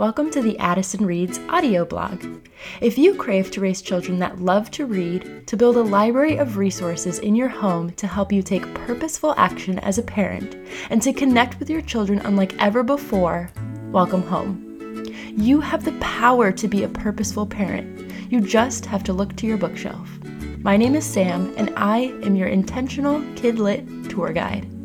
welcome to the Addison Reads audio blog. If you crave to raise children that love to read, to build a library of resources in your home to help you take purposeful action as a parent, and to connect with your children unlike ever before, welcome home. You have the power to be a purposeful parent. You just have to look to your bookshelf. My name is Sam, and I am your intentional kidlit tour guide.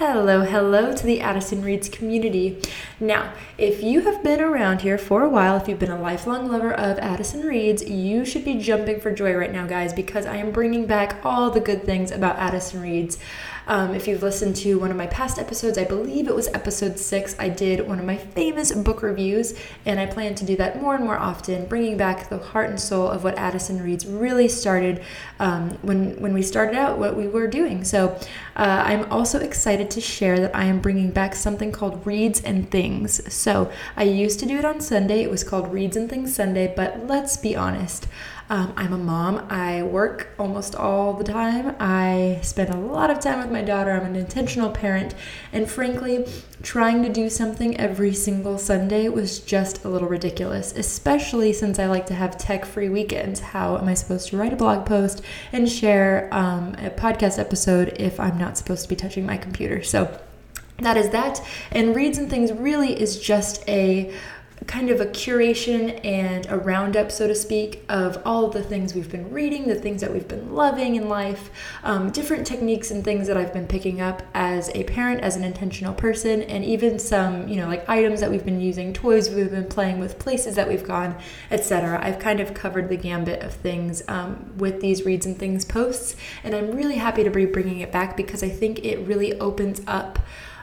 Hello, hello to the Addison Reads community. Now, if you have been around here for a while, if you've been a lifelong lover of Addison Reads, you should be jumping for joy right now, guys, because I am bringing back all the good things about Addison Reads. Um, if you've listened to one of my past episodes, I believe it was episode six, I did one of my famous book reviews, and I plan to do that more and more often, bringing back the heart and soul of what Addison Reads really started um, when when we started out, what we were doing. So uh, I'm also excited to share that I am bringing back something called Reads and Things. So I used to do it on Sunday. It was called Reads and Things Sunday, but let's be honest. Um, I'm a mom. I work almost all the time. I spend a lot of time with my daughter. I'm an intentional parent. And frankly, trying to do something every single Sunday was just a little ridiculous, especially since I like to have tech free weekends. How am I supposed to write a blog post and share um, a podcast episode if I'm not supposed to be touching my computer? So, that is that. And Reads and Things really is just a kind of a curation and a roundup, so to speak, of all the things we've been reading, the things that we've been loving in life, um, different techniques and things that I've been picking up as a parent, as an intentional person, and even some, you know, like items that we've been using, toys we've been playing with, places that we've gone, etc. I've kind of covered the gambit of things um, with these Reads and Things posts, and I'm really happy to be bringing it back because I think it really opens up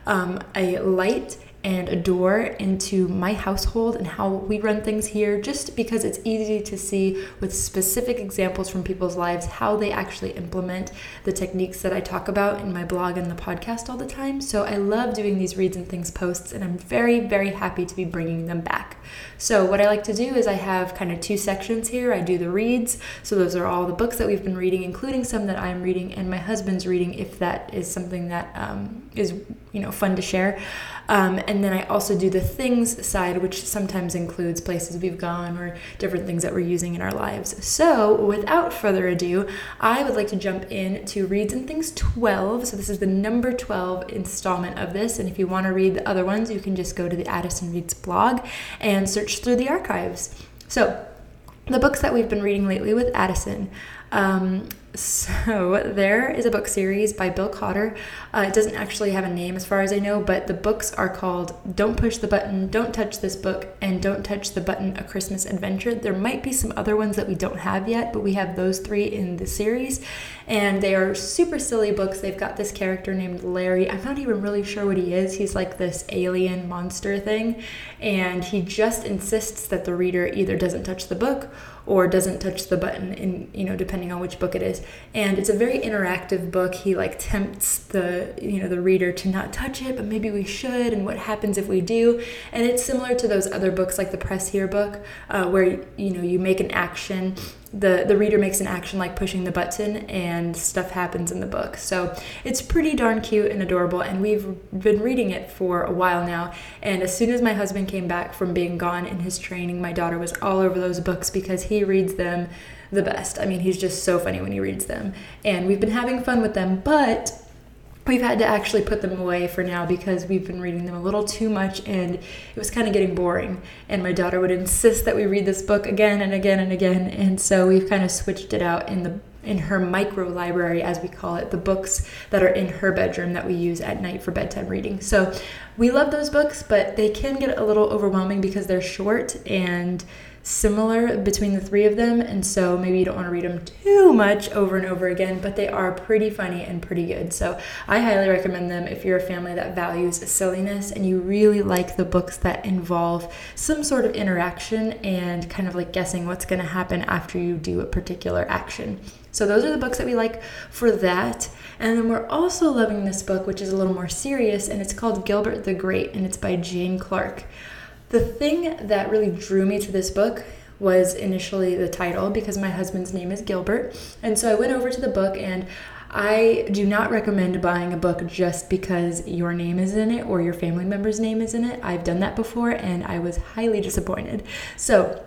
um, a light and a door into my household and how we run things here, just because it's easy to see with specific examples from people's lives how they actually implement the techniques that I talk about in my blog and the podcast all the time. So I love doing these reads and things posts, and I'm very, very happy to be bringing them back. So, what I like to do is I have kind of two sections here. I do the reads, so those are all the books that we've been reading, including some that I'm reading and my husband's reading, if that is something that um, is you know fun to share. Um, and then I also do the things side, which sometimes includes places we've gone or different things that we're using in our lives. So, without further ado, I would like to jump in to Reads and Things 12. So, this is the number 12 installment of this. And if you want to read the other ones, you can just go to the Addison Reads blog and search through the archives. So, the books that we've been reading lately with Addison. Um, so there is a book series by Bill Cotter. Uh, it doesn't actually have a name as far as I know, but the books are called Don't Push the Button, Don't Touch This Book, and Don't Touch the Button, A Christmas Adventure. There might be some other ones that we don't have yet, but we have those three in the series. And they are super silly books. They've got this character named Larry. I'm not even really sure what he is. He's like this alien monster thing. And he just insists that the reader either doesn't touch the book or doesn't touch the button in you know depending on which book it is. And it's a very interactive book. He like tempts the you know the reader to not touch it but maybe we should and what happens if we do? And it's similar to those other books like the press here book uh, where you know you make an action the the reader makes an action like pushing the button and stuff happens in the book. So it's pretty darn cute and adorable and we've been reading it for a while now. And as soon as my husband came back from being gone in his training my daughter was all over those books because he reads them the best. I mean he's just so funny when he reads them. And we've been having fun with them but we've had to actually put them away for now because we've been reading them a little too much and it was kind of getting boring. And my daughter would insist that we read this book again and again and again. And so we've kind of switched it out in the in her micro library as we call it, the books that are in her bedroom that we use at night for bedtime reading. So we love those books, but they can get a little overwhelming because they're short and similar between the three of them, and so maybe you don't want to read them too much over and over again, but they are pretty funny and pretty good. So I highly recommend them if you're a family that values silliness and you really like the books that involve some sort of interaction and kind of like guessing what's going to happen after you do a particular action. So those are the books that we like for that. And then we're also loving this book, which is a little more serious, and it's called Gilbert the Great, and it's by Jane Clarke. The thing that really drew me to this book was initially the title because my husband's name is Gilbert. And so I went over to the book and I do not recommend buying a book just because your name is in it or your family member's name is in it. I've done that before and I was highly disappointed. So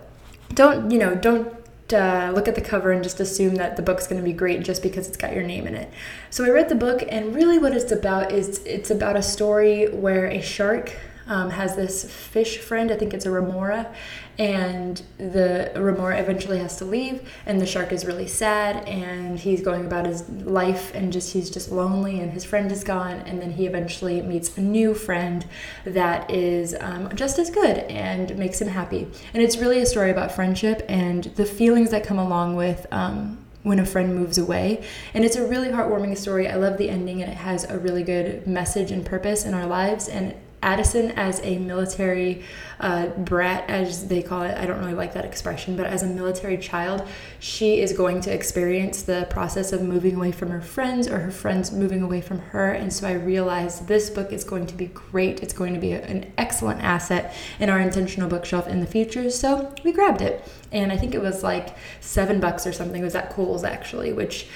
don't, you know, don't uh, look at the cover and just assume that the book's going to be great just because it's got your name in it. So I read the book, and really what it's about is it's about a story where a shark um, has this fish friend. I think it's a remora, and the remora eventually has to leave, and the shark is really sad, and he's going about his life, and just he's just lonely, and his friend is gone, and then he eventually meets a new friend that is um, just as good and makes him happy. And it's really a story about friendship and the feelings that come along with. Um, when a friend moves away. And it's a really heartwarming story. I love the ending, and it has a really good message and purpose in our lives. And Addison as a military uh, brat, as they call it. I don't really like that expression, but as a military child, she is going to experience the process of moving away from her friends or her friends moving away from her. And so I realized this book is going to be great. It's going to be an excellent asset in our intentional bookshelf in the future. So we grabbed it. And I think it was like seven bucks or something. It was at Kohl's actually, which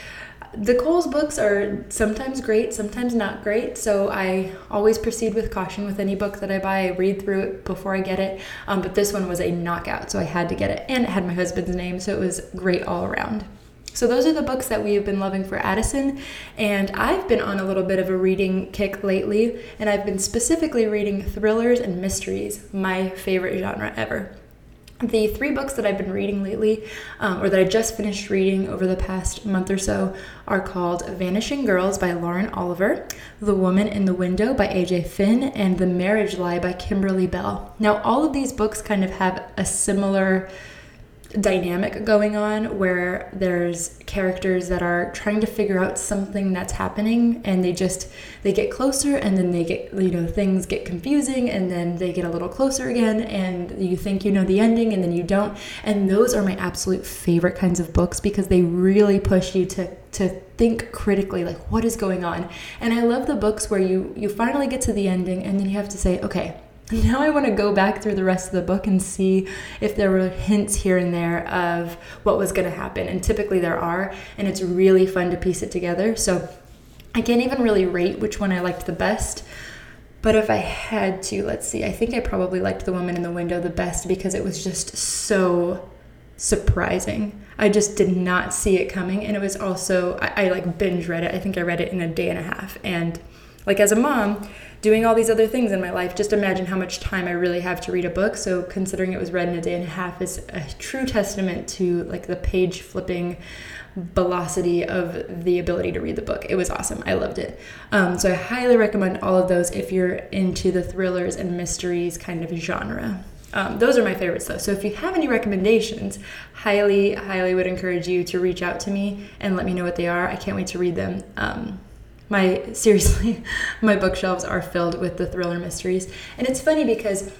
the Kohl's books are sometimes great, sometimes not great. So I always proceed with caution with any book that I buy. I read through it before I get it. Um, but this one was a knockout, so I had to get it. And it had my husband's name, so it was great all around. So those are the books that we have been loving for Addison. And I've been on a little bit of a reading kick lately, and I've been specifically reading thrillers and mysteries, my favorite genre ever. The three books that I've been reading lately, um, or that I just finished reading over the past month or so, are called Vanishing Girls by Lauren Oliver, The Woman in the Window by AJ Finn, and The Marriage Lie by Kimberly Belle. Now, all of these books kind of have a similar dynamic going on where there's characters that are trying to figure out something that's happening and they just they get closer and then they get you know things get confusing and then they get a little closer again and you think you know the ending and then you don't. And those are my absolute favorite kinds of books because they really push you to to think critically like what is going on? And i love the books where you you finally get to the ending and then you have to say okay now I want to go back through the rest of the book and see if there were hints here and there of what was going to happen. And typically there are, and it's really fun to piece it together. So I can't even really rate which one I liked the best. But if I had to, let's see, I think I probably liked The Woman in the Window the best because it was just so surprising. I just did not see it coming. And it was also, I, I like binge read it. I think I read it in a day and a half. And like as a mom, doing all these other things in my life. Just imagine how much time I really have to read a book. So considering it was read in a day and a half is a true testament to like the page flipping velocity of the ability to read the book. It was awesome. I loved it. Um, so I highly recommend all of those if you're into the thrillers and mysteries kind of genre. Um, those are my favorites though. So if you have any recommendations, highly, highly would encourage you to reach out to me and let me know what they are. I can't wait to read them. Um, my seriously my bookshelves are filled with the thriller mysteries. And it's funny because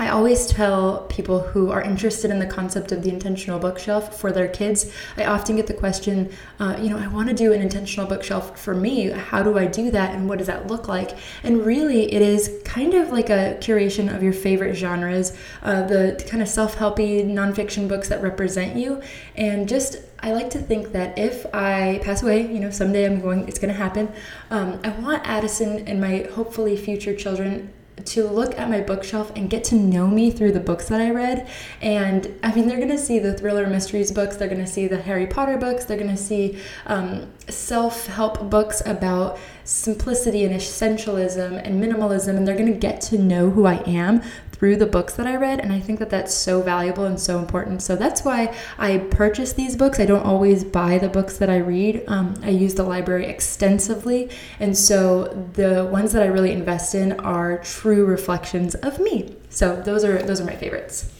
I always tell people who are interested in the concept of the intentional bookshelf for their kids. I often get the question, uh, you know, I want to do an intentional bookshelf for me. How do I do that, and what does that look like? And really, it is kind of like a curation of your favorite genres, uh, the kind of self-helpy nonfiction books that represent you, and just I like to think that if I pass away, you know, someday I'm going, it's going to happen. Um, I want Addison and my hopefully future children to look at my bookshelf and get to know me through the books that I read. And I mean, they're going to see the thriller mysteries books, they're going to see the Harry Potter books, they're going to see um, self help books about simplicity and essentialism and minimalism, and they're going to get to know who I am through the books that I read. And I think that that's so valuable and so important. So that's why I purchase these books. I don't always buy the books that I read, um, I use the library extensively. And so the ones that I really invest in are true reflections of me. So those are those are my favorites.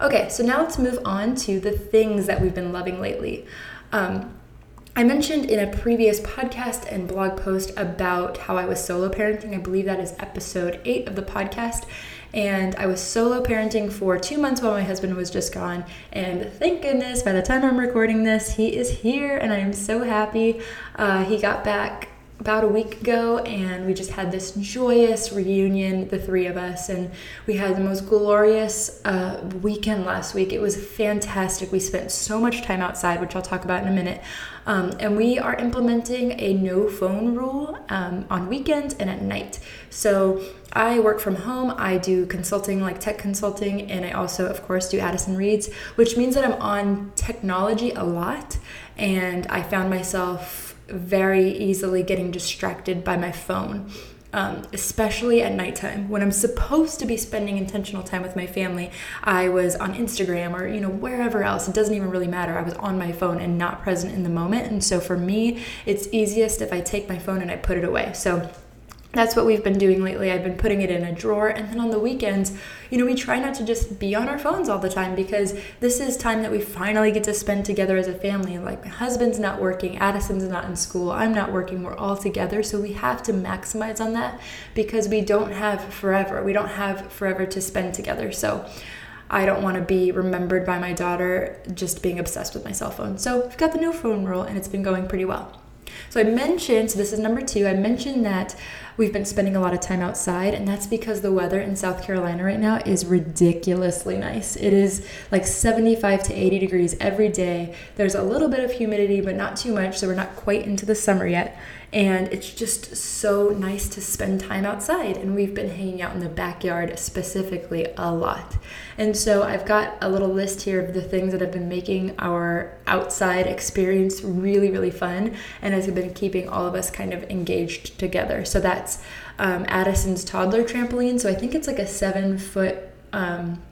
Okay, so now let's move on to the things that we've been loving lately. Um, I mentioned in a previous podcast and blog post about how I was solo parenting. I believe that is episode eight of the podcast and I was solo parenting for two months while my husband was just gone. And thank goodness, by the time I'm recording this, he is here, and I am so happy. Uh, he got back about a week ago, and we just had this joyous reunion, the three of us, and we had the most glorious uh, weekend last week. It was fantastic. We spent so much time outside, which I'll talk about in a minute. Um, and we are implementing a no phone rule um, on weekends and at night. So I work from home. I do consulting, like tech consulting, and I also, of course, do Addison Reads, which means that I'm on technology a lot. And I found myself very easily getting distracted by my phone. Um, especially at nighttime when I'm supposed to be spending intentional time with my family. I was on Instagram or you know wherever else. It doesn't even really matter. I was on my phone and not present in the moment. And so for me, it's easiest if I take my phone and I put it away. So that's what we've been doing lately. I've been putting it in a drawer. And then on the weekends, you know, we try not to just be on our phones all the time because this is time that we finally get to spend together as a family. Like, my husband's not working, Addison's not in school, I'm not working, we're all together. So we have to maximize on that because we don't have forever. We don't have forever to spend together. So, I don't want to be remembered by my daughter just being obsessed with my cell phone. So, we've got the no phone rule and it's been going pretty well. So, I mentioned, so this is number two, I mentioned that We've been spending a lot of time outside, and that's because the weather in South Carolina right now is ridiculously nice. It is like 75 to 80 degrees every day. There's a little bit of humidity, but not too much, so we're not quite into the summer yet and it's just so nice to spend time outside. And we've been hanging out in the backyard specifically a lot. And so i've got a little list here of the things that have been making our outside experience really really fun and has been keeping all of us kind of engaged together. So that's um, addison's toddler trampoline. So i think it's like a seven foot um,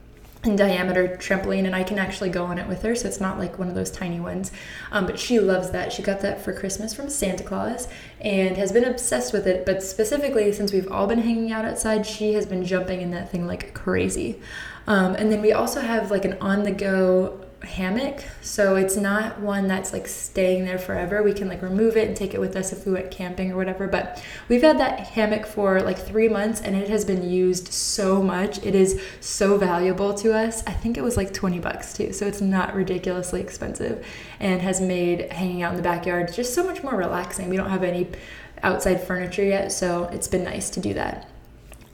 in diameter trampoline and I can actually go on it with her so it's not like one of those tiny ones. Um, but she loves that. She got that for Christmas from Santa Claus and has been obsessed with it. But specifically since we've all been hanging out outside she has been jumping in that thing like crazy. Um, and then we also have like an on the go hammock. So it's not one that's like staying there forever. We can like remove it and take it with us if we went camping or whatever but we've had that hammock for like three months and it has been used so much. It is so valuable to us. I think it was like 20 bucks too so it's not ridiculously expensive and has made hanging out in the backyard just so much more relaxing. We don't have any outside furniture yet so it's been nice to do that.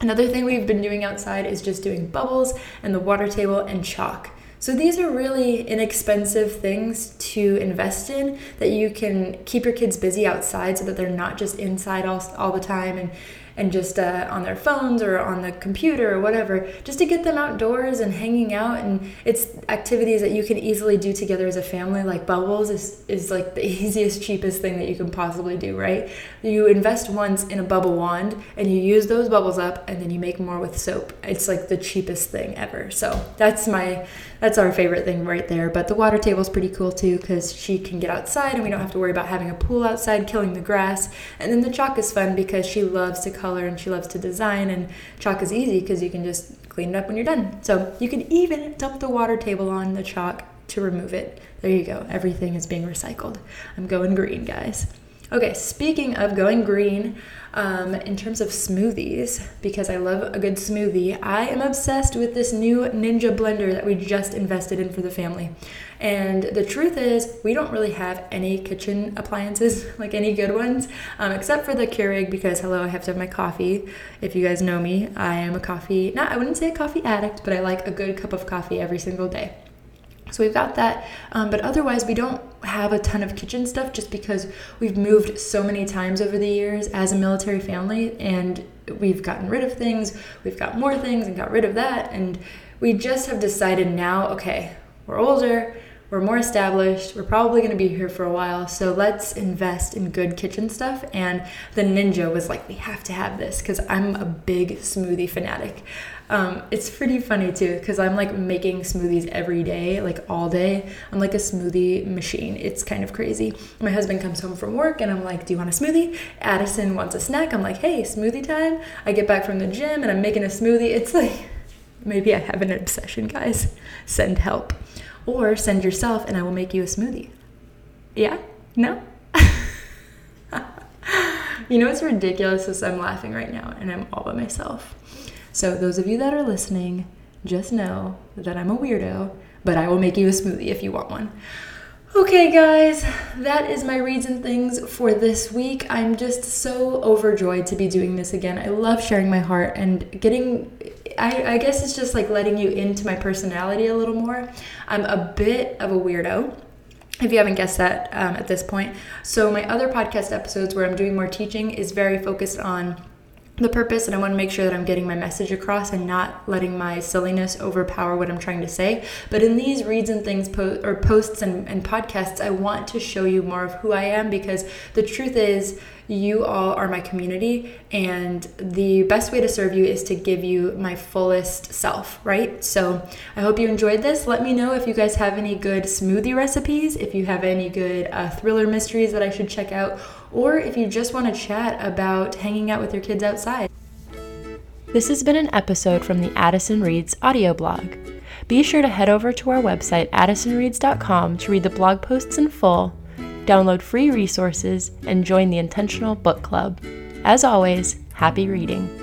Another thing we've been doing outside is just doing bubbles and the water table and chalk. So these are really inexpensive things to invest in that you can keep your kids busy outside so that they're not just inside all, all the time and and just uh, on their phones or on the computer or whatever, just to get them outdoors and hanging out. And it's activities that you can easily do together as a family. Like bubbles is, is like the easiest, cheapest thing that you can possibly do, right? You invest once in a bubble wand and you use those bubbles up and then you make more with soap. It's like the cheapest thing ever. So that's my that's our favorite thing right there. But the water table is pretty cool too because she can get outside and we don't have to worry about having a pool outside killing the grass. And then the chalk is fun because she loves to color and she loves to design and chalk is easy because you can just clean it up when you're done. So you can even dump the water table on the chalk to remove it. There you go. Everything is being recycled. I'm going green, guys. Okay, speaking of going green, um, in terms of smoothies, because I love a good smoothie, I am obsessed with this new Ninja blender that we just invested in for the family. And the truth is, we don't really have any kitchen appliances, like any good ones, um, except for the Keurig, because hello, I have to have my coffee. If you guys know me, I am a coffee, not, I wouldn't say a coffee addict, but I like a good cup of coffee every single day. So we've got that, um, but otherwise we don't have a ton of kitchen stuff just because we've moved so many times over the years as a military family and we've gotten rid of things, we've got more things and got rid of that, and we just have decided now, okay, we're older, we're more established, we're probably to be here for a while, so let's invest in good kitchen stuff. And the Ninja was like, we have to have this because I'm a big smoothie fanatic. Um, it's pretty funny too because I'm like making smoothies every day, like all day. I'm like a smoothie machine. It's kind of crazy. My husband comes home from work and I'm like, Do you want a smoothie? Addison wants a snack. I'm like, Hey, smoothie time. I get back from the gym and I'm making a smoothie. It's like, maybe I have an obsession, guys. Send help. Or send yourself and I will make you a smoothie. Yeah? No? you know what's ridiculous is I'm laughing right now and I'm all by myself. So, those of you that are listening, just know that I'm a weirdo, but I will make you a smoothie if you want one. Okay, guys, that is my reads and things for this week. I'm just so overjoyed to be doing this again. I love sharing my heart and getting, I, I guess it's just like letting you into my personality a little more. I'm a bit of a weirdo if you haven't guessed that um, at this point. So, my other podcast episodes where I'm doing more teaching is very focused on the purpose and I want to make sure that I'm getting my message across and not letting my silliness overpower what I'm trying to say. But in these reads and things po- or posts and, and podcasts, I want to show you more of who I am because the truth is you all are my community and the best way to serve you is to give you my fullest self, right? So I hope you enjoyed this. Let me know if you guys have any good smoothie recipes, if you have any good uh, thriller mysteries that I should check out or if you just want to chat about hanging out with your kids outside. This has been an episode from the Addison Reads audio blog. Be sure to head over to our website, addisonreads.com, to read the blog posts in full, download free resources, and join the Intentional Book Club. As always, happy reading.